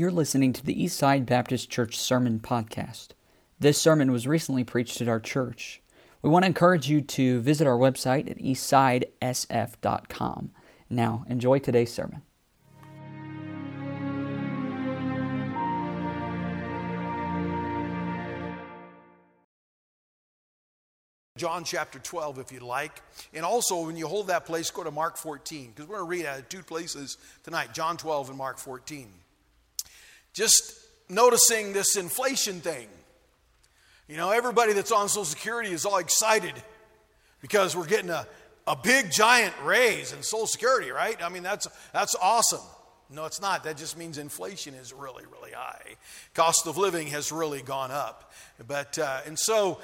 You're listening to the Eastside Baptist Church Sermon Podcast. This sermon was recently preached at our church. We want to encourage you to visit our website at eastsidesf.com. Now, enjoy today's sermon. John chapter 12, if you'd like. And also, when you hold that place, go to Mark 14, because we're going to read out of two places tonight John 12 and Mark 14. Just noticing this inflation thing. You know, everybody that's on Social Security is all excited because we're getting a, a big giant raise in Social Security, right? I mean, that's, that's awesome. No, it's not. That just means inflation is really, really high. Cost of living has really gone up. But, uh, and so,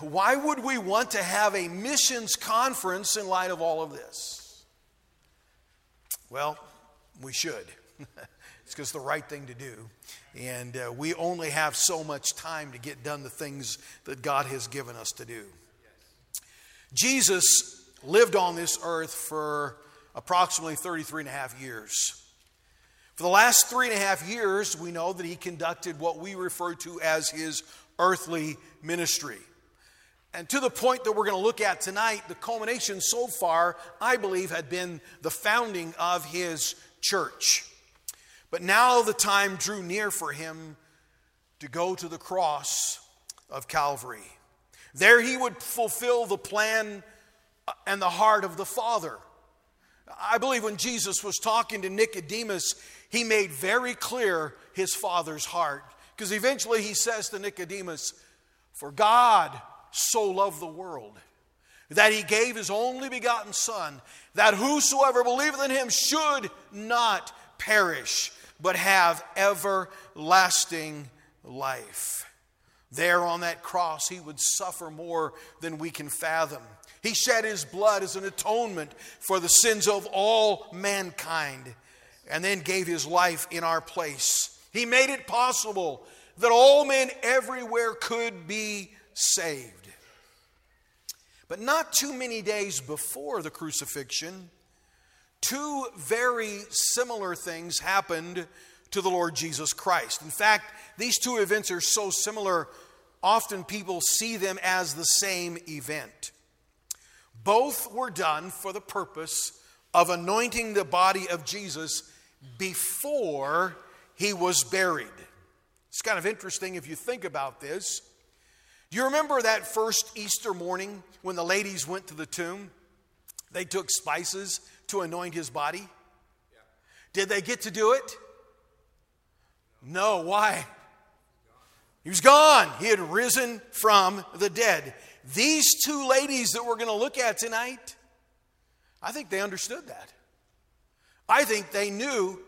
why would we want to have a missions conference in light of all of this? Well, we should. it's because the right thing to do. And uh, we only have so much time to get done the things that God has given us to do. Jesus lived on this earth for approximately 33 and a half years. For the last three and a half years, we know that he conducted what we refer to as his earthly ministry. And to the point that we're going to look at tonight, the culmination so far, I believe, had been the founding of his church. But now the time drew near for him to go to the cross of Calvary. There he would fulfill the plan uh, and the heart of the Father. I believe when Jesus was talking to Nicodemus, he made very clear his Father's heart. Because eventually he says to Nicodemus, For God so loved the world that he gave his only begotten Son, that whosoever believeth in him should not perish, but have everlasting life. There on that cross, he would suffer more than we can fathom. He shed his blood as an atonement for the sins of all mankind and then gave his life in our place. He made it possible that all men everywhere could be saved. But not too many days before the crucifixion, two very similar things happened to the Lord Jesus Christ. In fact, these two events are so similar, often people see them as the same event. Both were done for the purpose of anointing the body of Jesus before he was buried. It's kind of interesting if you think about this. Do you remember that first Easter morning when the ladies went to the tomb? They took spices to anoint his body. Did they get to do it? No. Why? He was gone. He had risen from the dead. These two ladies that we're going to look at tonight, I think they understood that. I think they knew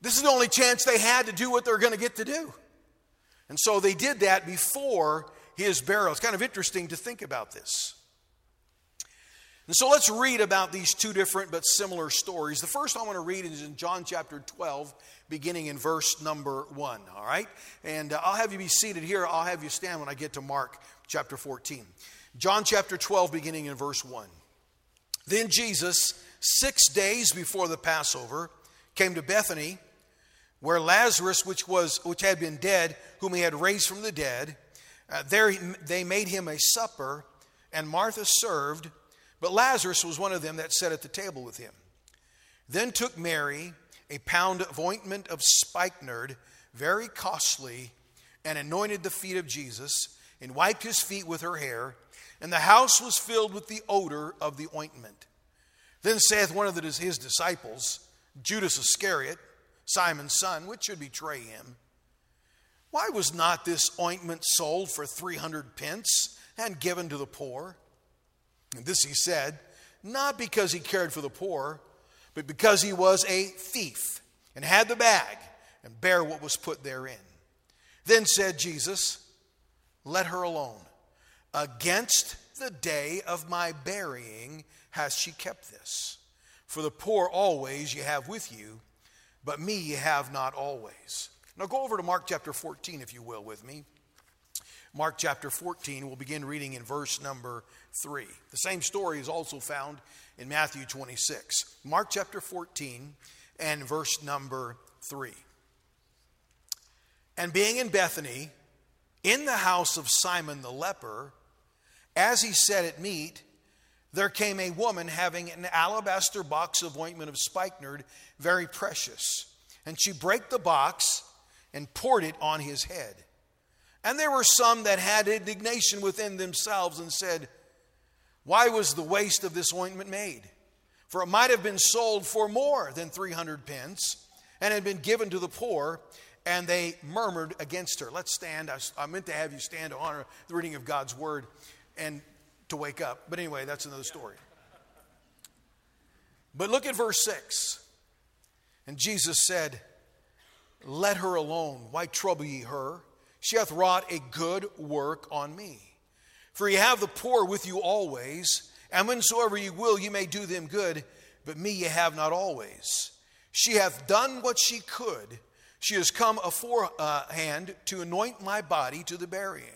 this is the only chance they had to do what they're going to get to do. And so they did that before his burial. It's kind of interesting to think about this. And so let's read about these two different but similar stories. The first I want to read is in John chapter 12, beginning in verse number 1. All right? And uh, I'll have you be seated here. I'll have you stand when I get to Mark chapter 14. John chapter 12, beginning in verse 1. Then Jesus, six days before the Passover, came to Bethany, where Lazarus, which, was, which had been dead, whom he had raised from the dead, uh, there they made him a supper, and Martha served, but Lazarus was one of them that sat at the table with him. Then took Mary a pound of ointment of spikenard, very costly, and anointed the feet of Jesus, and wiped his feet with her hair, and the house was filled with the odor of the ointment. Then saith one of his disciples, Judas Iscariot, Simon's son, which should betray him, why was not this ointment sold for 300 pence and given to the poor? And this he said, not because he cared for the poor, but because he was a thief and had the bag and bare what was put therein. Then said Jesus, Let her alone. Against the day of my burying has she kept this. For the poor always you have with you, but me you have not always. Now go over to Mark chapter 14, if you will, with me. Mark chapter 14, we'll begin reading in verse number 3. The same story is also found in Matthew 26. Mark chapter 14 and verse number 3. And being in Bethany, in the house of Simon the leper, as he sat at meat, there came a woman having an alabaster box of ointment of spikenard, very precious. And she brake the box and poured it on his head. And there were some that had indignation within themselves and said, Why was the waste of this ointment made? For it might have been sold for more than 300 pence and had been given to the poor. And they murmured against her. Let's stand. I, I meant to have you stand to honor the reading of God's word and to wake up. But anyway, that's another story. But look at verse 6. And Jesus said, Let her alone. Why trouble ye her? She hath wrought a good work on me. For ye have the poor with you always, and whensoever ye will, ye may do them good, but me ye have not always. She hath done what she could. She has come aforehand to anoint my body to the burying.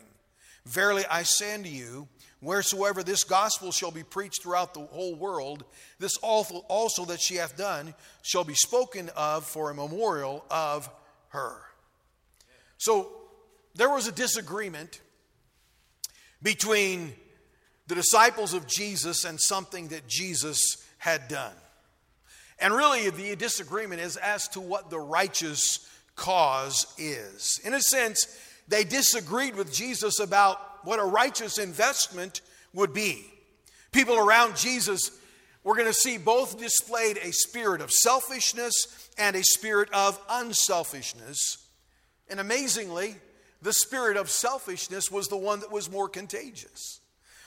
Verily I say unto you, wheresoever this gospel shall be preached throughout the whole world, this also that she hath done shall be spoken of for a memorial of her. So there was a disagreement between the disciples of Jesus and something that Jesus had done. And really, the disagreement is as to what the righteous cause is. In a sense, they disagreed with Jesus about what a righteous investment would be. People around Jesus were going to see both displayed a spirit of selfishness and a spirit of unselfishness. And amazingly, the spirit of selfishness was the one that was more contagious.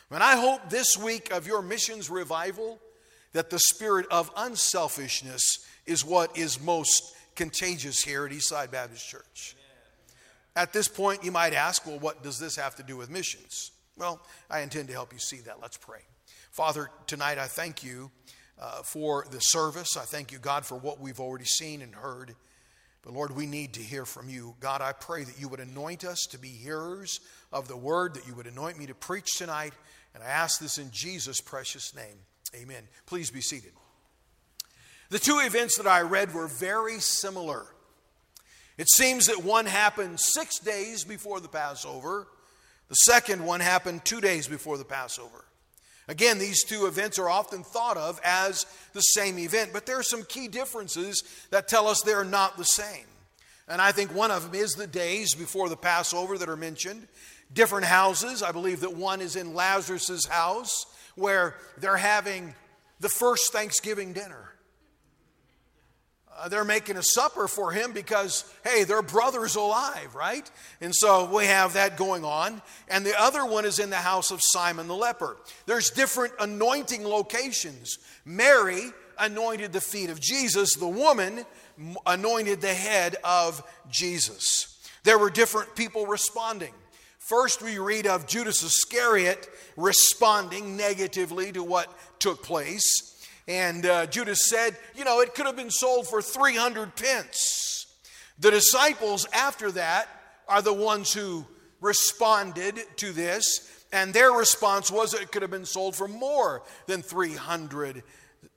And I hope this week of your missions revival that the spirit of unselfishness is what is most contagious here at Eastside Baptist Church. At this point, you might ask, well, what does this have to do with missions? Well, I intend to help you see that. Let's pray. Father, tonight I thank you uh, for the service. I thank you, God, for what we've already seen and heard. But Lord, we need to hear from you. God, I pray that you would anoint us to be hearers of the word, that you would anoint me to preach tonight. And I ask this in Jesus' precious name. Amen. Please be seated. The two events that I read were very similar. It seems that one happened six days before the Passover, the second one happened two days before the Passover. Again, these two events are often thought of as the same event, but there are some key differences that tell us they're not the same. And I think one of them is the days before the Passover that are mentioned. Different houses. I believe that one is in Lazarus' house where they're having the first Thanksgiving dinner. Uh, they're making a supper for him because, hey, their brother's alive, right? And so we have that going on. And the other one is in the house of Simon the leper. There's different anointing locations. Mary anointed the feet of Jesus, the woman anointed the head of Jesus. There were different people responding. First, we read of Judas Iscariot responding negatively to what took place. And uh, Judas said, You know, it could have been sold for 300 pence. The disciples, after that, are the ones who responded to this. And their response was it could have been sold for more than 300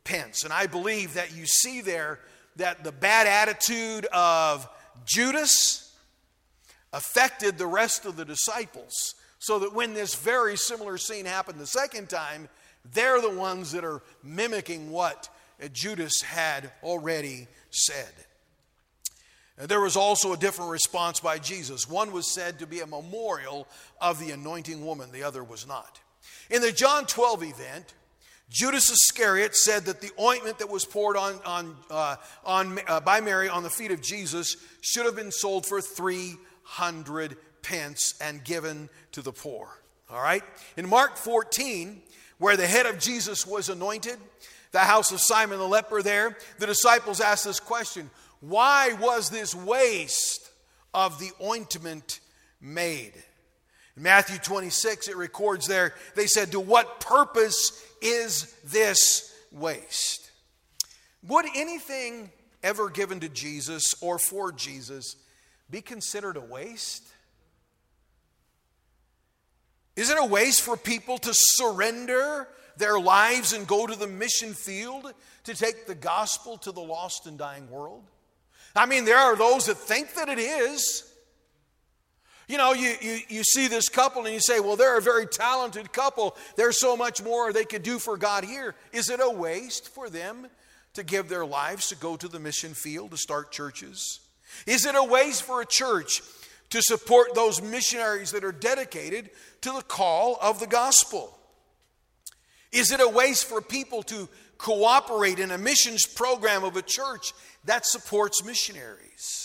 pence. And I believe that you see there that the bad attitude of Judas affected the rest of the disciples. So that when this very similar scene happened the second time, they're the ones that are mimicking what Judas had already said. There was also a different response by Jesus. One was said to be a memorial of the anointing woman, the other was not. In the John 12 event, Judas Iscariot said that the ointment that was poured on, on, uh, on, uh, by Mary on the feet of Jesus should have been sold for 300 pence and given to the poor. All right? In Mark 14, where the head of Jesus was anointed, the house of Simon the leper there, the disciples asked this question Why was this waste of the ointment made? In Matthew 26, it records there, they said, To what purpose is this waste? Would anything ever given to Jesus or for Jesus be considered a waste? Is it a waste for people to surrender their lives and go to the mission field to take the gospel to the lost and dying world? I mean, there are those that think that it is. You know, you, you, you see this couple and you say, well, they're a very talented couple. There's so much more they could do for God here. Is it a waste for them to give their lives to go to the mission field to start churches? Is it a waste for a church to support those missionaries that are dedicated to the call of the gospel? Is it a waste for people to cooperate in a missions program of a church that supports missionaries?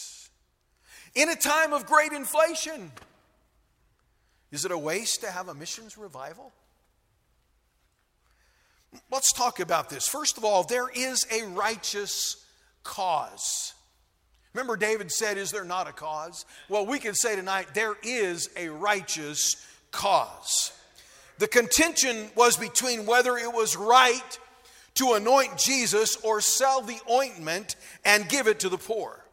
in a time of great inflation. Is it a waste to have a missions revival? Let's talk about this. First of all, there is a righteous cause. Remember, David said, Is there not a cause? Well, we can say tonight, there is a righteous cause. The contention was between whether it was right to anoint Jesus or sell the ointment and give it to the poor.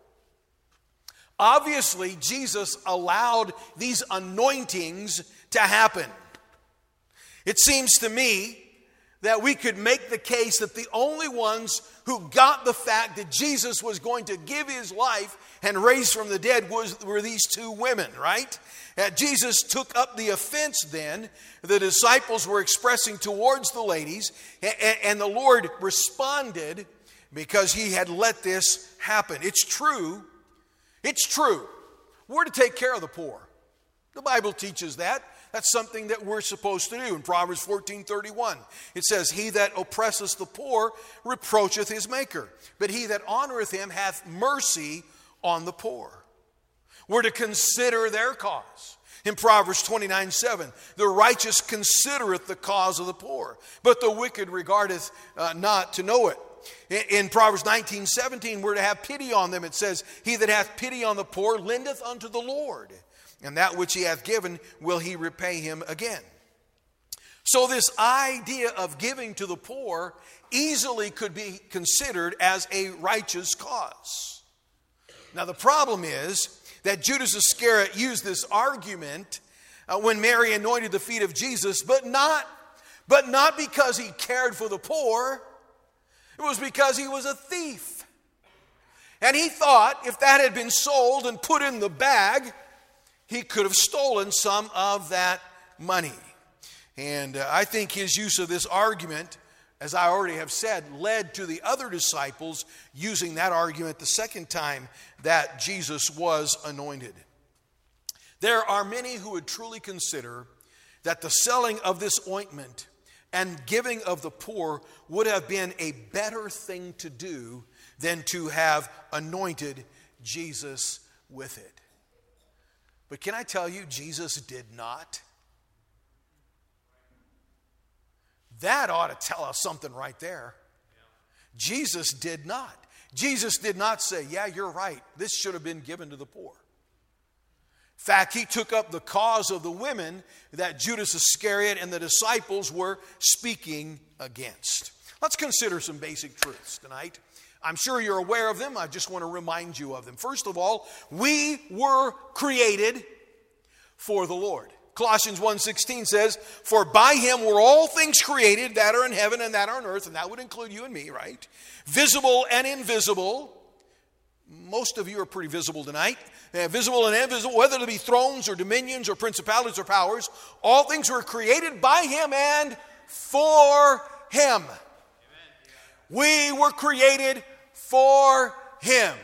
Obviously, Jesus allowed these anointings to happen. It seems to me that we could make the case that the only ones who got the fact that Jesus was going to give his life and raise from the dead was, were these two women, right? Uh, Jesus took up the offense then the disciples were expressing towards the ladies, and, and the Lord responded because he had let this happen. It's true it's true. We're to take care of the poor. The Bible teaches that. That's something that we're supposed to do. In Proverbs 14 31, it says, He that oppresseth the poor reproacheth his maker, but he that honoreth him hath mercy on the poor. We're to consider their cause. In Proverbs 29 7, the righteous considereth the cause of the poor, but the wicked regardeth uh, not to know it. In Proverbs 19 17, we're to have pity on them. It says, He that hath pity on the poor lendeth unto the Lord, and that which he hath given will he repay him again. So, this idea of giving to the poor easily could be considered as a righteous cause. Now, the problem is that Judas Iscariot used this argument uh, when Mary anointed the feet of Jesus, but not, but not because he cared for the poor it was because he was a thief. And he thought if that had been sold and put in the bag, he could have stolen some of that money. And uh, I think his use of this argument, as I already have said, led to the other disciples using that argument the second time that Jesus was anointed. There are many who would truly consider that the selling of this ointment and giving of the poor would have been a better thing to do than to have anointed Jesus with it. But can I tell you, Jesus did not? That ought to tell us something right there. Jesus did not. Jesus did not say, Yeah, you're right. This should have been given to the poor In fact, he took up the cause of the women that Judas Iscariot and the disciples were speaking against. Let's consider some basic truths tonight. I'm sure you're aware of them. I just want to remind you of them. First of all, we were created for the Lord. Colossians 1:16 says, "For by him were all things created that are in heaven and that are on earth," and that would include you and me, right? Visible and invisible. Most of you are pretty visible tonight uh, visible and invisible, whether it be thrones or dominions or principalities or powers, all things were created by him and for him. We were created for him.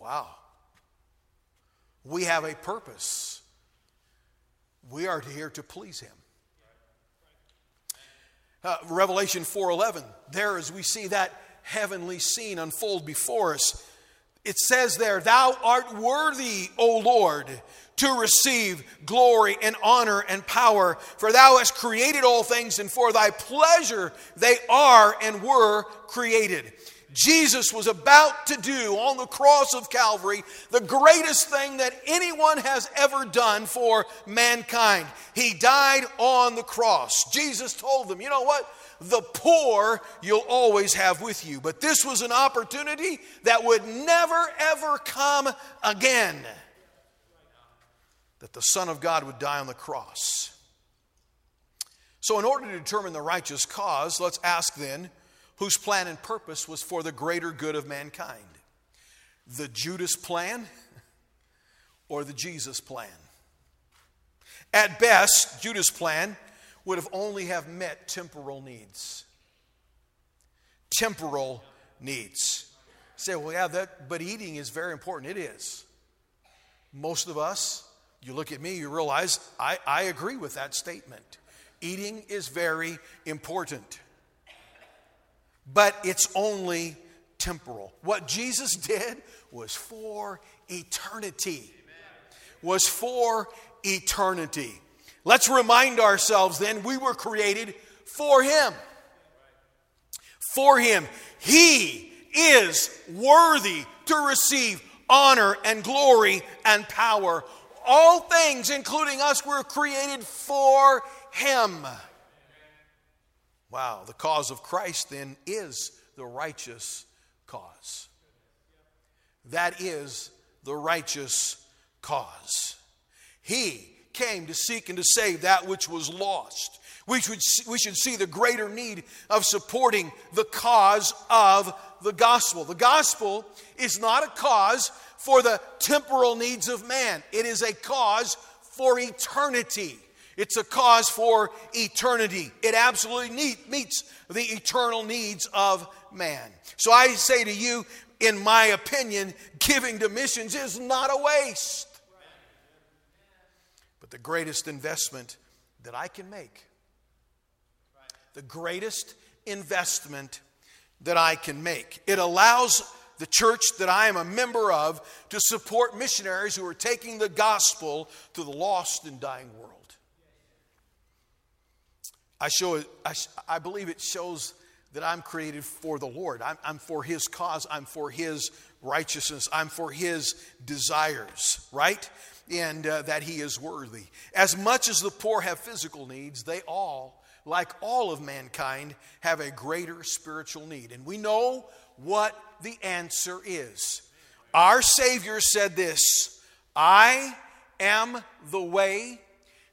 Wow. We have a purpose. We are here to please him. Uh, Revelation 4:11 there as we see that heavenly scene unfold before us it says there, Thou art worthy, O Lord, to receive glory and honor and power, for thou hast created all things, and for thy pleasure they are and were created. Jesus was about to do on the cross of Calvary the greatest thing that anyone has ever done for mankind. He died on the cross. Jesus told them, You know what? The poor you'll always have with you. But this was an opportunity that would never, ever come again. That the Son of God would die on the cross. So, in order to determine the righteous cause, let's ask then whose plan and purpose was for the greater good of mankind? The Judas plan or the Jesus plan. At best, Judas' plan would have only have met temporal needs. Temporal needs. say, well, yeah, that, but eating is very important. It is. Most of us, you look at me, you realize I, I agree with that statement. Eating is very important. But it's only temporal. What Jesus did was for eternity. Was for eternity. Let's remind ourselves then we were created for Him. For Him. He is worthy to receive honor and glory and power. All things, including us, were created for Him. Wow, the cause of Christ then is the righteous cause. That is the righteous cause. He came to seek and to save that which was lost. We should, we should see the greater need of supporting the cause of the gospel. The gospel is not a cause for the temporal needs of man, it is a cause for eternity. It's a cause for eternity. It absolutely need, meets the eternal needs of man. So I say to you, in my opinion, giving to missions is not a waste. The greatest investment that I can make, the greatest investment that I can make. It allows the church that I am a member of to support missionaries who are taking the gospel to the lost and dying world. I, show I, I believe it shows that I'm created for the Lord. I'm, I'm for His cause. I'm for His righteousness. I'm for His desires, right? And uh, that He is worthy. As much as the poor have physical needs, they all, like all of mankind, have a greater spiritual need. And we know what the answer is. Our Savior said this I am the way,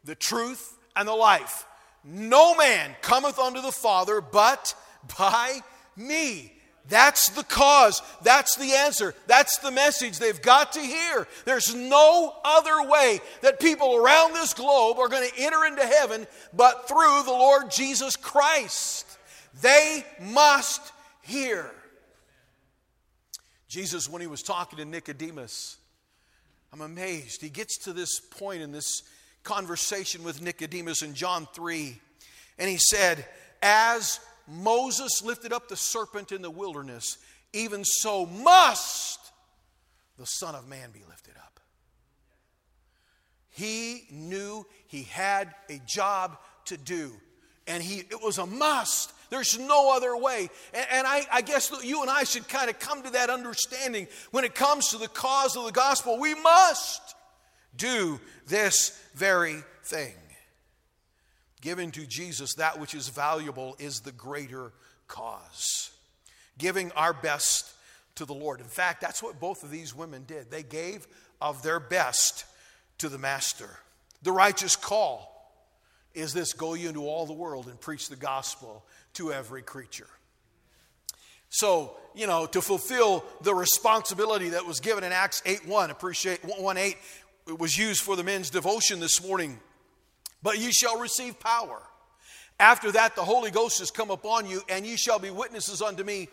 the truth, and the life. No man cometh unto the Father but by me. That's the cause. That's the answer. That's the message they've got to hear. There's no other way that people around this globe are going to enter into heaven but through the Lord Jesus Christ. They must hear. Jesus, when he was talking to Nicodemus, I'm amazed. He gets to this point in this conversation with Nicodemus in John 3. And he said, As Moses lifted up the serpent in the wilderness, even so must the Son of Man be lifted up. He knew he had a job to do, and he, it was a must. There's no other way. And, and I, I guess you and I should kind of come to that understanding when it comes to the cause of the gospel. We must do this very thing. Giving to Jesus that which is valuable is the greater cause. Giving our best to the Lord. In fact, that's what both of these women did. They gave of their best to the Master. The righteous call is this go you into all the world and preach the gospel to every creature. So, you know, to fulfill the responsibility that was given in Acts 8 1, appreciate 1 8, it was used for the men's devotion this morning. But ye shall receive power. After that, the Holy Ghost has come upon you, and ye shall be witnesses unto me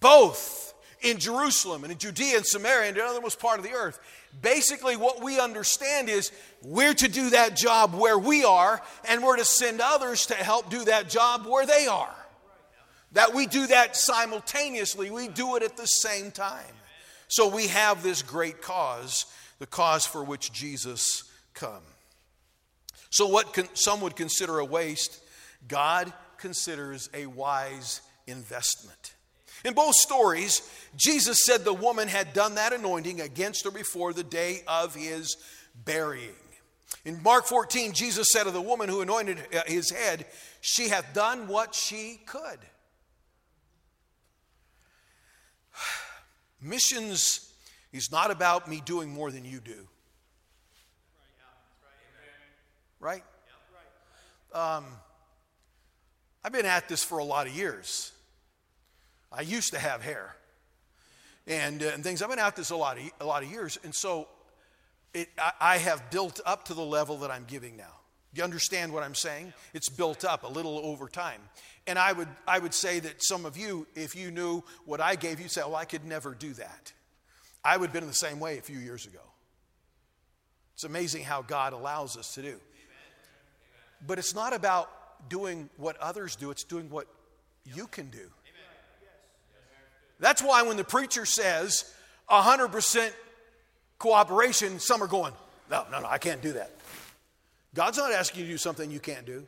both in Jerusalem and in Judea and Samaria and in othermost part of the earth. Basically, what we understand is we're to do that job where we are, and we're to send others to help do that job where they are. That we do that simultaneously, we do it at the same time. So we have this great cause the cause for which Jesus come. So, what con- some would consider a waste, God considers a wise investment. In both stories, Jesus said the woman had done that anointing against her before the day of his burying. In Mark 14, Jesus said of the woman who anointed uh, his head, She hath done what she could. Missions is not about me doing more than you do. Right? Um, I've been at this for a lot of years. I used to have hair and, uh, and things. I've been at this a lot, of, a lot of years. And so it, I, I have built up to the level that I'm giving now. You understand what I'm saying? It's built up a little over time. And I would, I would say that some of you, if you knew what I gave you, say, oh, I could never do that. I would have been in the same way a few years ago. It's amazing how God allows us to do. But it's not about doing what others do, it's doing what you can do. That's why when the preacher says 100% cooperation, some are going, no, no, no, I can't do that. God's not asking you to do something you can't do.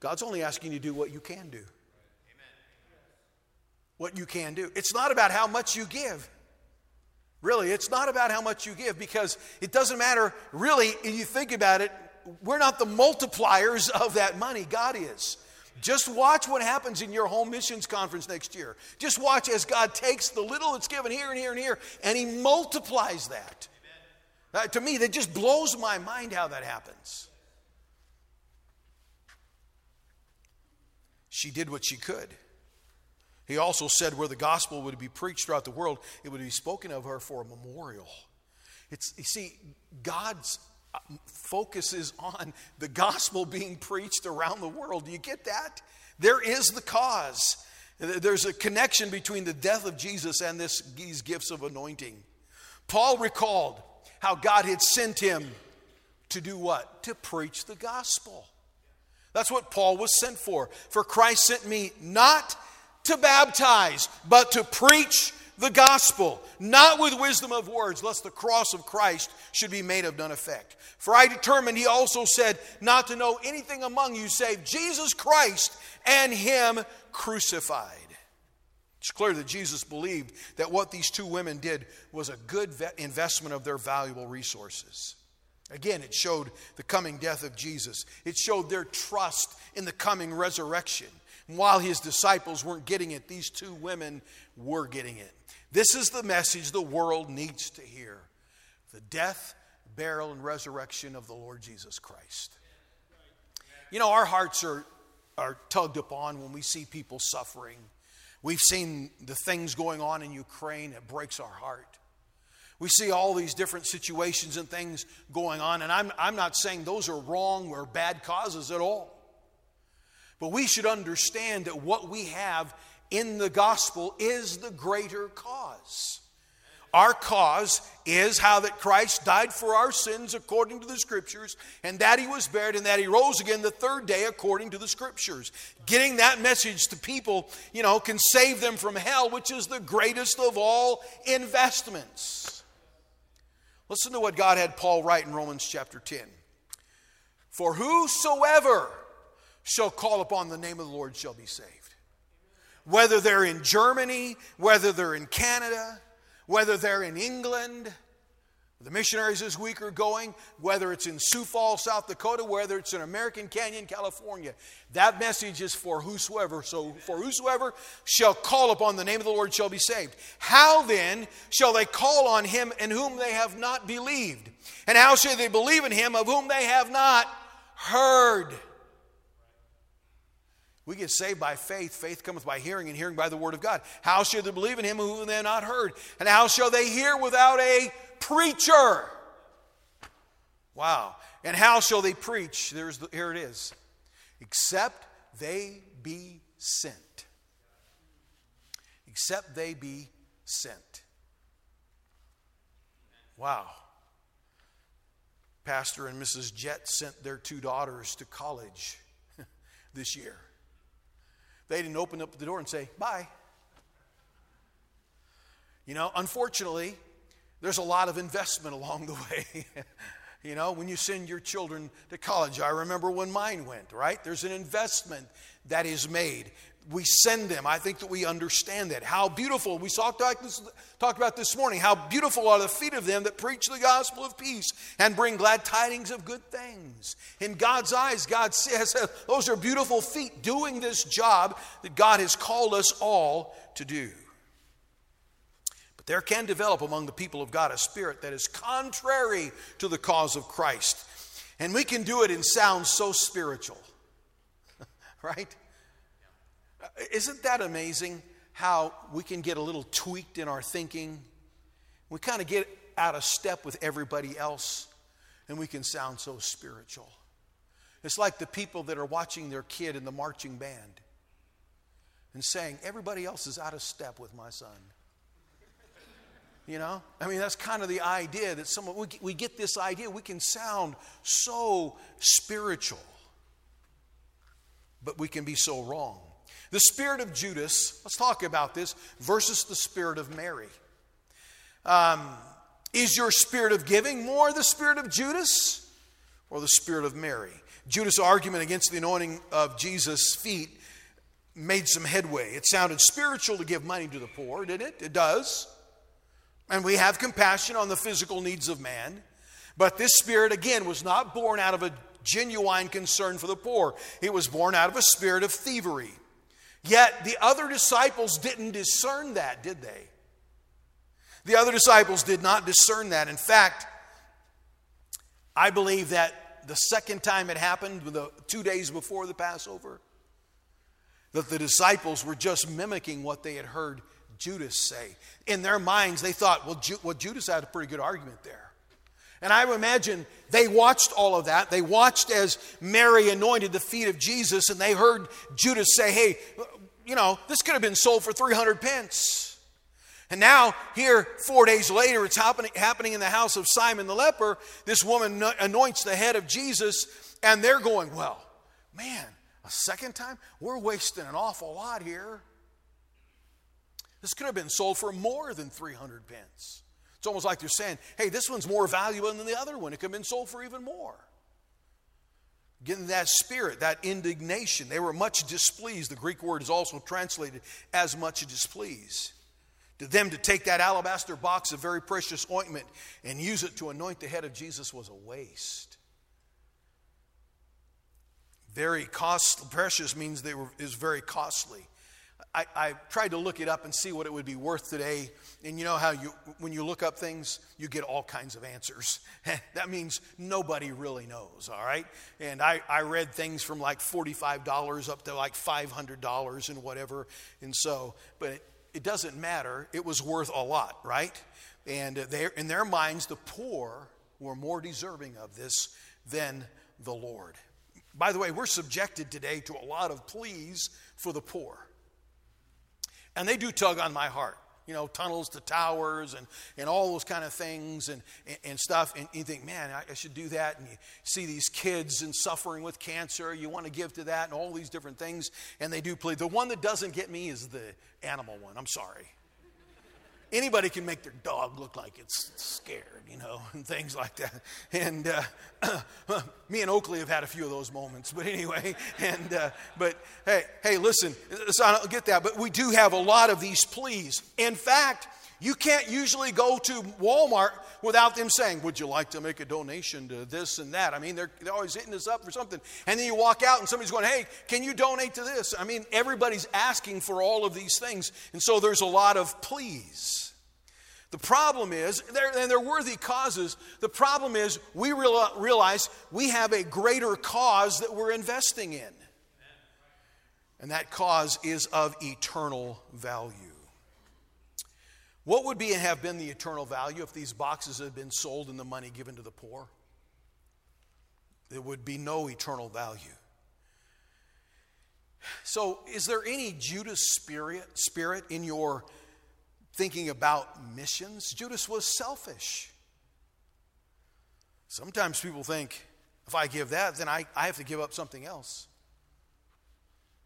God's only asking you to do what you can do. What you can do. It's not about how much you give. Really, it's not about how much you give because it doesn't matter. Really, if you think about it, we're not the multipliers of that money. God is. Just watch what happens in your home missions conference next year. Just watch as God takes the little that's given here and here and here and He multiplies that. Uh, to me, that just blows my mind how that happens. She did what she could. He also said where the gospel would be preached throughout the world, it would be spoken of her for a memorial. It's, you see, God's focus is on the gospel being preached around the world. Do you get that? There is the cause. There's a connection between the death of Jesus and this, these gifts of anointing. Paul recalled how God had sent him to do what? To preach the gospel. That's what Paul was sent for. For Christ sent me not to baptize, but to preach the gospel, not with wisdom of words, lest the cross of Christ should be made of none effect. For I determined, he also said, not to know anything among you save Jesus Christ and him crucified. It's clear that Jesus believed that what these two women did was a good investment of their valuable resources. Again, it showed the coming death of Jesus. It showed their trust in the coming resurrection. And while his disciples weren't getting it, these two women were getting it. This is the message the world needs to hear the death, burial, and resurrection of the Lord Jesus Christ. You know, our hearts are, are tugged upon when we see people suffering We've seen the things going on in Ukraine, it breaks our heart. We see all these different situations and things going on, and I'm, I'm not saying those are wrong or bad causes at all. But we should understand that what we have in the gospel is the greater cause. Our cause is how that Christ died for our sins according to the scriptures, and that he was buried, and that he rose again the third day according to the scriptures. Getting that message to people, you know, can save them from hell, which is the greatest of all investments. Listen to what God had Paul write in Romans chapter 10. For whosoever shall call upon the name of the Lord shall be saved. Whether they're in Germany, whether they're in Canada, whether they're in England, the missionaries this week are going, whether it's in Sioux Falls, South Dakota, whether it's in American Canyon, California. That message is for whosoever. So, for whosoever shall call upon the name of the Lord shall be saved. How then shall they call on him in whom they have not believed? And how shall they believe in him of whom they have not heard? We get saved by faith. Faith cometh by hearing, and hearing by the word of God. How shall they believe in him whom they have not heard? And how shall they hear without a preacher? Wow. And how shall they preach? There's the, here it is. Except they be sent. Except they be sent. Wow. Pastor and Mrs. Jett sent their two daughters to college this year. They didn't open up the door and say, bye. You know, unfortunately, there's a lot of investment along the way. You know, when you send your children to college, I remember when mine went, right? There's an investment that is made we send them. I think that we understand that. How beautiful, we talked, like this, talked about this morning, how beautiful are the feet of them that preach the gospel of peace and bring glad tidings of good things. In God's eyes, God says those are beautiful feet doing this job that God has called us all to do. There can develop among the people of God a spirit that is contrary to the cause of Christ. And we can do it in sounds so spiritual, right? Uh, isn't that amazing how we can get a little tweaked in our thinking? We kind of get out of step with everybody else and we can sound so spiritual. It's like the people that are watching their kid in the marching band and saying, Everybody else is out of step with my son. You know? I mean, that's kind of the idea that someone, we, we get this idea, we can sound so spiritual, but we can be so wrong. The spirit of Judas, let's talk about this, versus the spirit of Mary. Um, is your spirit of giving more the spirit of Judas or the spirit of Mary? Judas' argument against the anointing of Jesus' feet made some headway. It sounded spiritual to give money to the poor, didn't it? It does. And we have compassion on the physical needs of man. But this spirit, again, was not born out of a genuine concern for the poor, it was born out of a spirit of thievery. Yet the other disciples didn't discern that, did they? The other disciples did not discern that. In fact, I believe that the second time it happened, the two days before the Passover, that the disciples were just mimicking what they had heard Judas say. In their minds, they thought, well, Ju- well, Judas had a pretty good argument there. And I imagine they watched all of that. They watched as Mary anointed the feet of Jesus, and they heard Judas say, hey, you know, this could have been sold for 300 pence. And now, here, four days later, it's happening, happening in the house of Simon the leper. This woman anoints the head of Jesus, and they're going, Well, man, a second time? We're wasting an awful lot here. This could have been sold for more than 300 pence. It's almost like they're saying, Hey, this one's more valuable than the other one. It could have been sold for even more. Getting that spirit, that indignation. They were much displeased. The Greek word is also translated as much displeased. To them, to take that alabaster box of very precious ointment and use it to anoint the head of Jesus was a waste. Very costly, precious means they were, is very costly. I, I, tried to look it up and see what it would be worth today. And you know how you, when you look up things, you get all kinds of answers. that means nobody really knows, all right? And I, I read things from like $45 up to like $500 and whatever. And so, but it, it doesn't matter. It was worth a lot, right? And they, in their minds, the poor were more deserving of this than the Lord. By the way, we're subjected today to a lot of pleas for the poor. And they do tug on my heart. You know, tunnels to towers and, and all those kind of things and, and, and stuff. And you think, man, I, I should do that. And you see these kids and suffering with cancer. You want to give to that and all these different things. And they do plead. The one that doesn't get me is the animal one. I'm sorry anybody can make their dog look like it's scared, you know, and things like that. And uh, me and Oakley have had a few of those moments, but anyway. And uh, but hey, hey, listen, so I don't get that, but we do have a lot of these pleas. In fact, you can't usually go to Walmart without them saying, Would you like to make a donation to this and that? I mean, they're, they're always hitting us up for something. And then you walk out and somebody's going, Hey, can you donate to this? I mean, everybody's asking for all of these things. And so there's a lot of pleas. The problem is, and they're worthy causes, the problem is we realize we have a greater cause that we're investing in. And that cause is of eternal value. What would be have been the eternal value if these boxes had been sold and the money given to the poor? There would be no eternal value. So, is there any Judas spirit, spirit in your thinking about missions? Judas was selfish. Sometimes people think if I give that, then I, I have to give up something else.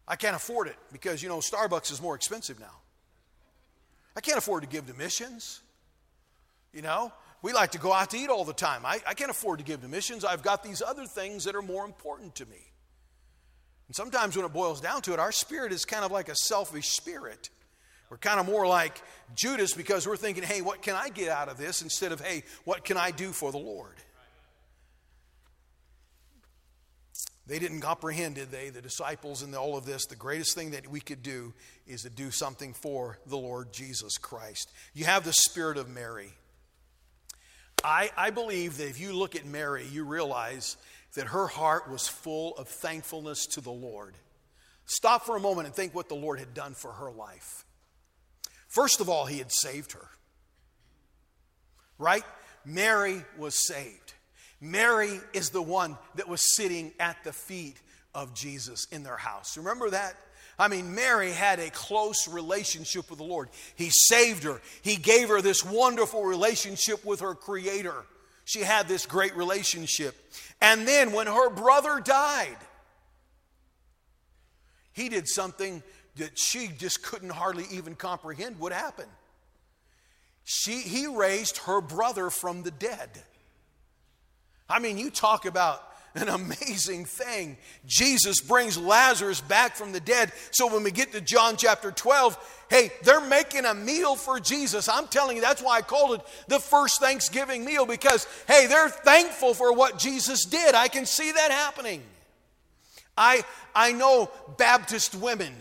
I can't afford it because, you know, Starbucks is more expensive now. I can't afford to give to missions. You know, we like to go out to eat all the time. I, I can't afford to give to missions. I've got these other things that are more important to me. And sometimes when it boils down to it, our spirit is kind of like a selfish spirit. We're kind of more like Judas because we're thinking, hey, what can I get out of this instead of, hey, what can I do for the Lord? They didn't comprehend, did they? The disciples and all of this. The greatest thing that we could do is to do something for the Lord Jesus Christ. You have the spirit of Mary. I, I believe that if you look at Mary, you realize that her heart was full of thankfulness to the Lord. Stop for a moment and think what the Lord had done for her life. First of all, He had saved her. Right? Mary was saved. Mary is the one that was sitting at the feet of Jesus in their house. Remember that? I mean, Mary had a close relationship with the Lord. He saved her, He gave her this wonderful relationship with her Creator. She had this great relationship. And then when her brother died, he did something that she just couldn't hardly even comprehend would happen. She, he raised her brother from the dead. I mean, you talk about an amazing thing. Jesus brings Lazarus back from the dead. So when we get to John chapter 12, hey, they're making a meal for Jesus. I'm telling you, that's why I called it the first Thanksgiving meal because, hey, they're thankful for what Jesus did. I can see that happening. I, I know Baptist women,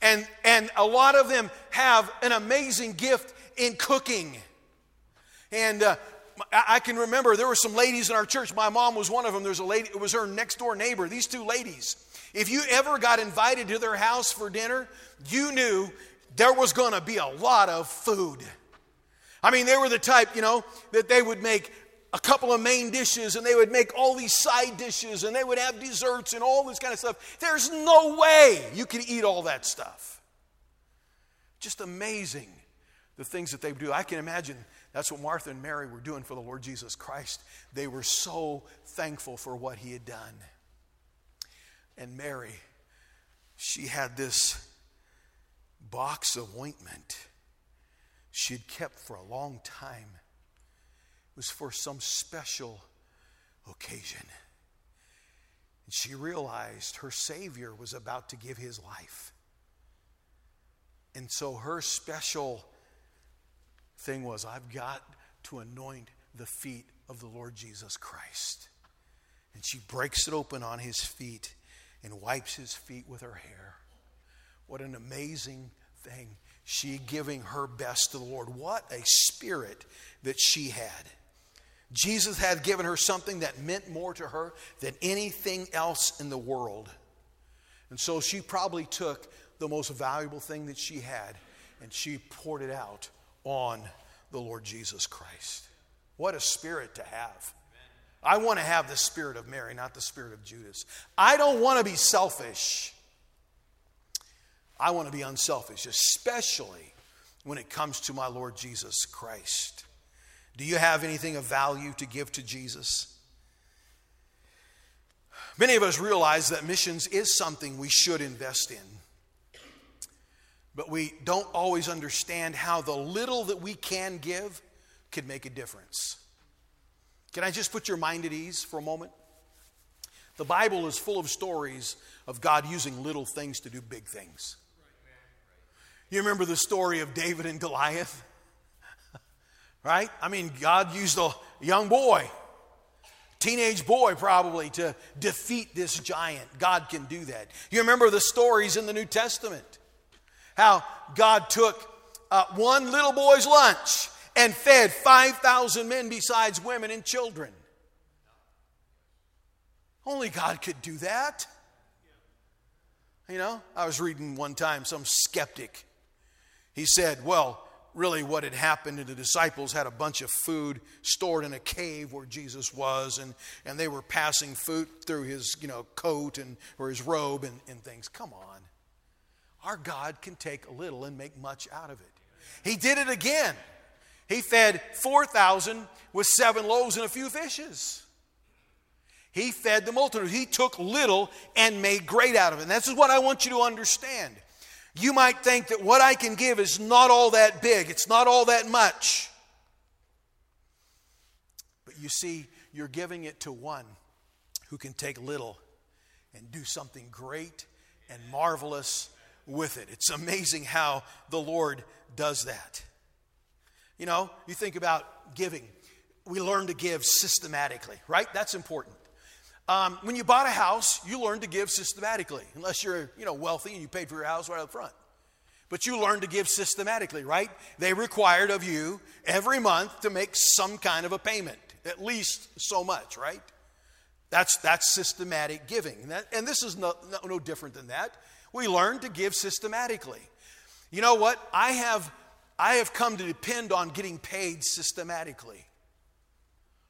and, and a lot of them have an amazing gift in cooking. And uh, I can remember there were some ladies in our church. My mom was one of them. There's a lady, it was her next door neighbor. These two ladies. If you ever got invited to their house for dinner, you knew there was going to be a lot of food. I mean, they were the type, you know, that they would make a couple of main dishes and they would make all these side dishes and they would have desserts and all this kind of stuff. There's no way you could eat all that stuff. Just amazing the things that they do. I can imagine that's what Martha and Mary were doing for the Lord Jesus Christ. They were so thankful for what he had done. And Mary, she had this box of ointment she'd kept for a long time. It was for some special occasion. And she realized her Savior was about to give his life. And so her special thing was I've got to anoint the feet of the Lord Jesus Christ. And she breaks it open on his feet and wipes his feet with her hair. What an amazing thing. She giving her best to the Lord. What a spirit that she had. Jesus had given her something that meant more to her than anything else in the world. And so she probably took the most valuable thing that she had and she poured it out on the Lord Jesus Christ. What a spirit to have. I want to have the spirit of Mary, not the spirit of Judas. I don't want to be selfish. I want to be unselfish, especially when it comes to my Lord Jesus Christ. Do you have anything of value to give to Jesus? Many of us realize that missions is something we should invest in but we don't always understand how the little that we can give could make a difference. Can I just put your mind at ease for a moment? The Bible is full of stories of God using little things to do big things. You remember the story of David and Goliath? right? I mean, God used a young boy, teenage boy probably, to defeat this giant. God can do that. You remember the stories in the New Testament? How God took uh, one little boy's lunch and fed 5,000 men besides women and children. Only God could do that. You know, I was reading one time some skeptic. He said, well, really what had happened and the disciples had a bunch of food stored in a cave where jesus was and, and they were passing food through his you know coat and or his robe and, and things come on our God can take a little and make much out of it. He did it again. He fed 4,000 with seven loaves and a few fishes. He fed the multitude. He took little and made great out of it. And this is what I want you to understand. You might think that what I can give is not all that big, it's not all that much. But you see, you're giving it to one who can take little and do something great and marvelous with it. It's amazing how the Lord does that. You know, you think about giving. We learn to give systematically, right? That's important. Um, when you bought a house, you learned to give systematically, unless you're, you know, wealthy and you paid for your house right up front. But you learned to give systematically, right? They required of you every month to make some kind of a payment, at least so much, right? That's, that's systematic giving. And, that, and this is no, no, no different than that. We learn to give systematically. You know what? I have, I have come to depend on getting paid systematically.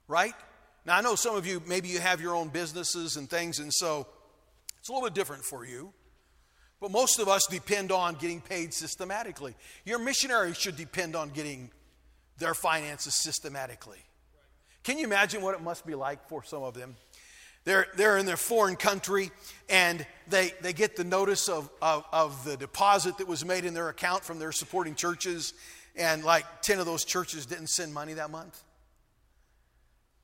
right? Now, I know some of you, maybe you have your own businesses and things, and so it's a little bit different for you. But most of us depend on getting paid systematically. Your missionary should depend on getting their finances systematically. Can you imagine what it must be like for some of them? They're, they're in their foreign country and they, they get the notice of, of, of the deposit that was made in their account from their supporting churches, and like 10 of those churches didn't send money that month.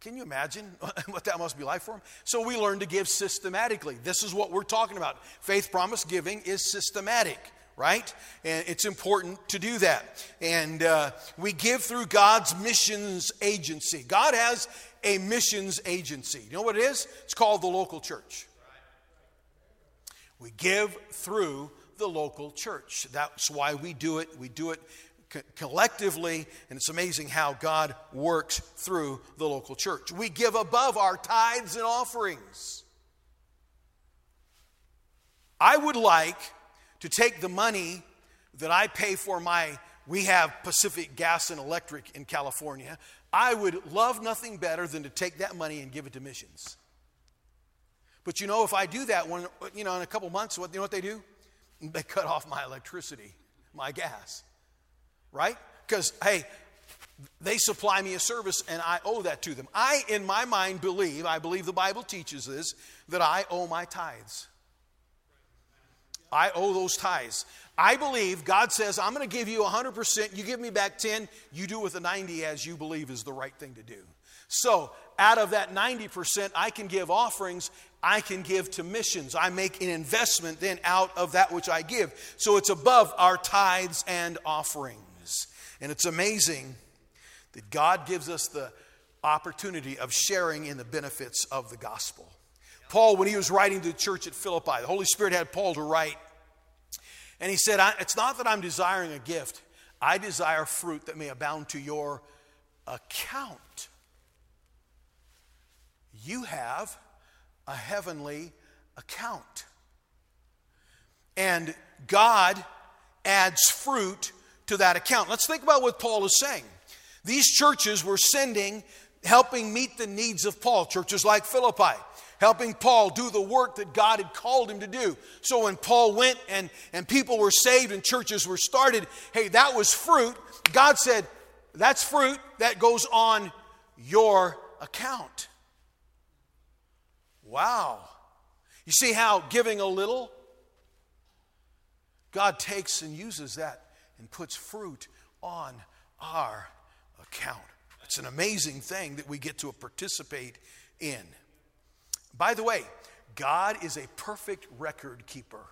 Can you imagine what that must be like for them? So we learn to give systematically. This is what we're talking about. Faith promise giving is systematic right? And it's important to do that. And uh, we give through God's missions agency. God has a missions agency. You know what it is? It's called the local church. We give through the local church. That's why we do it. We do it co- collectively, and it's amazing how God works through the local church. We give above our tithes and offerings. I would like to take the money that I pay for my, we have Pacific Gas and Electric in California. I would love nothing better than to take that money and give it to missions. But you know, if I do that, when, you know, in a couple months, what, you know what they do? They cut off my electricity, my gas, right? Because, hey, they supply me a service and I owe that to them. I, in my mind, believe, I believe the Bible teaches this, that I owe my tithes. I owe those tithes. I believe God says, I'm going to give you 100%. You give me back 10. You do with the 90 as you believe is the right thing to do. So, out of that 90%, I can give offerings. I can give to missions. I make an investment then out of that which I give. So, it's above our tithes and offerings. And it's amazing that God gives us the opportunity of sharing in the benefits of the gospel. Paul, when he was writing to the church at Philippi, the Holy Spirit had Paul to write and he said, It's not that I'm desiring a gift, I desire fruit that may abound to your account. You have a heavenly account. And God adds fruit to that account. Let's think about what Paul is saying. These churches were sending, helping meet the needs of Paul, churches like Philippi helping Paul do the work that God had called him to do. So when Paul went and, and people were saved and churches were started, hey, that was fruit. God said, that's fruit that goes on your account. Wow. You see how giving a little, God takes and uses that and puts fruit on our account. It's an amazing thing that we get to participate in. By the way, God is a perfect record keeper.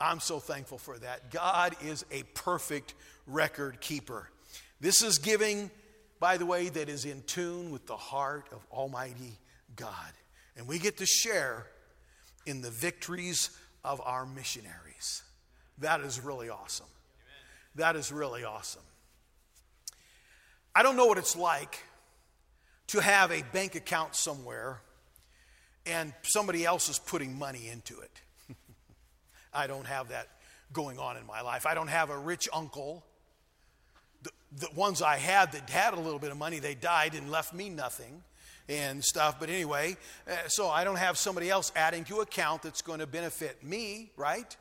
I'm so thankful for that. God is a perfect record keeper. This is giving, by the way, that is in tune with the heart of Almighty God. And we get to share in the victories of our missionaries. That is really awesome. That is really awesome. I don't know what it's like to have a bank account somewhere and somebody else is putting money into it. I don't have that going on in my life. I don't have a rich uncle. The, the, ones I had that had a little bit of money, they died and left me nothing and stuff. But anyway, uh, so I don't have somebody else adding to account that's going to benefit me, right?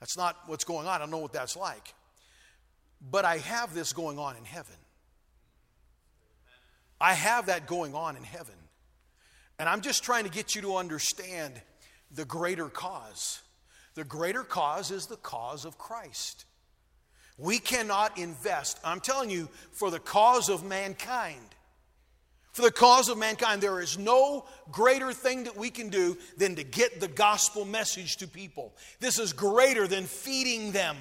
That's not what's going on. I don't know what that's like. But I have this going on in heaven. I have that going on in heaven. And I'm just trying to get you to understand the greater cause. The greater cause is the cause of Christ. We cannot invest, I'm telling you, for the cause of mankind. For the cause of mankind, there is no greater thing that we can do than to get the gospel message to people. This is greater than feeding them.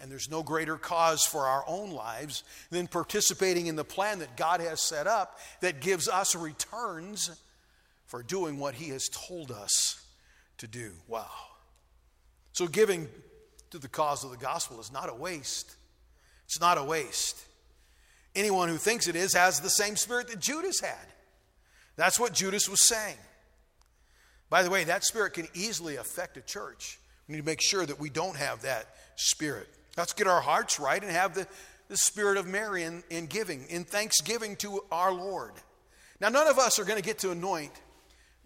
And there's no greater cause for our own lives than participating in the plan that God has set up that gives us returns for doing what He has told us to do. Wow. So, giving to the cause of the gospel is not a waste. It's not a waste. Anyone who thinks it is has the same spirit that Judas had. That's what Judas was saying. By the way, that spirit can easily affect a church. We need to make sure that we don't have that spirit. Let's get our hearts right and have the the spirit of Mary in, in giving, in thanksgiving to our Lord. Now, none of us are going to get to anoint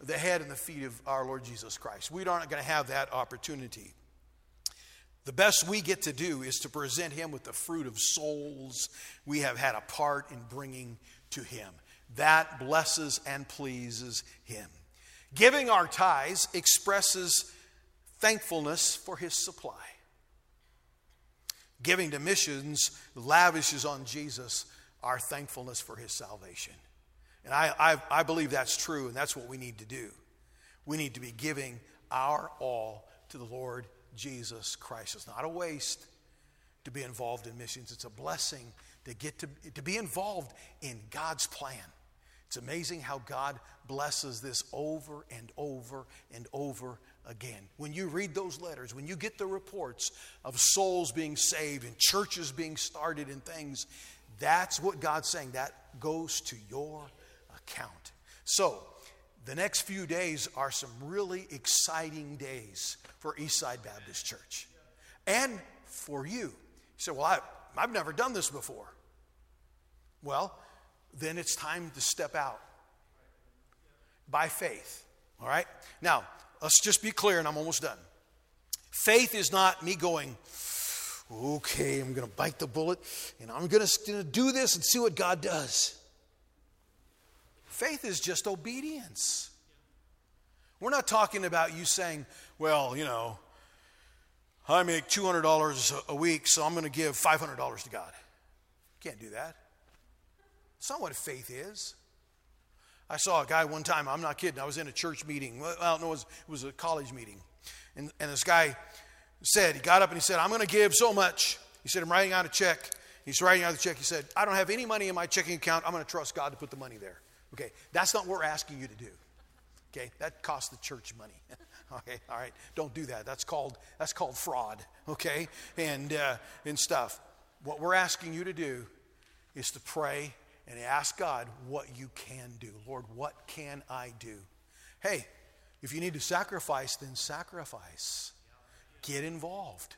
the head and the feet of our Lord Jesus Christ. We aren't going to have that opportunity. The best we get to do is to present Him with the fruit of souls we have had a part in bringing to Him. That blesses and pleases Him. Giving our tithes expresses thankfulness for His supply. Giving to missions lavishes on Jesus our thankfulness for His salvation. And I, I, I believe that's true, and that's what we need to do. We need to be giving our all to the Lord Jesus Christ. It's not a waste to be involved in missions, it's a blessing to get to, to be involved in God's plan. It's amazing how God blesses this over and over and over again. When you read those letters, when you get the reports of souls being saved and churches being started and things, that's what God's saying. That goes to your account. So, the next few days are some really exciting days for Eastside Baptist Church and for you. You say, Well, I, I've never done this before. Well, then it's time to step out by faith. All right? Now, let's just be clear, and I'm almost done. Faith is not me going, okay, I'm going to bite the bullet, and I'm going to do this and see what God does. Faith is just obedience. We're not talking about you saying, well, you know, I make $200 a week, so I'm going to give $500 to God. Can't do that. It's not what faith is. I saw a guy one time, I'm not kidding, I was in a church meeting. Well, no, it was, it was a college meeting. And, and this guy said, he got up and he said, I'm going to give so much. He said, I'm writing out a check. He's writing out the check. He said, I don't have any money in my checking account. I'm going to trust God to put the money there. Okay, that's not what we're asking you to do. Okay, that costs the church money. okay, all right, don't do that. That's called that's called fraud. Okay, and uh, and stuff. What we're asking you to do is to pray and ask God what you can do. Lord, what can I do? Hey, if you need to sacrifice, then sacrifice. Get involved.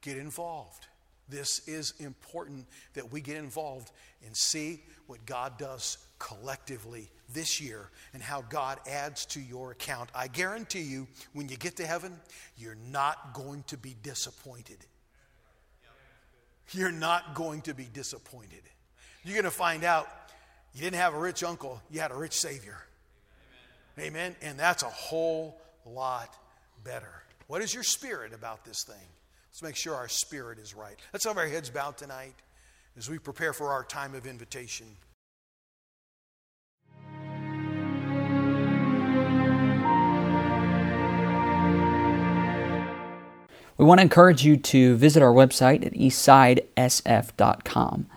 Get involved. This is important that we get involved and see what God does collectively this year and how God adds to your account. I guarantee you, when you get to heaven, you're not going to be disappointed. You're not going to be disappointed. You're going to find out you didn't have a rich uncle, you had a rich Savior. Amen. Amen. And that's a whole lot better. What is your spirit about this thing? Let's make sure our spirit is right. Let's have our heads bowed tonight as we prepare for our time of invitation. We want to encourage you to visit our website at eastsidesf.com.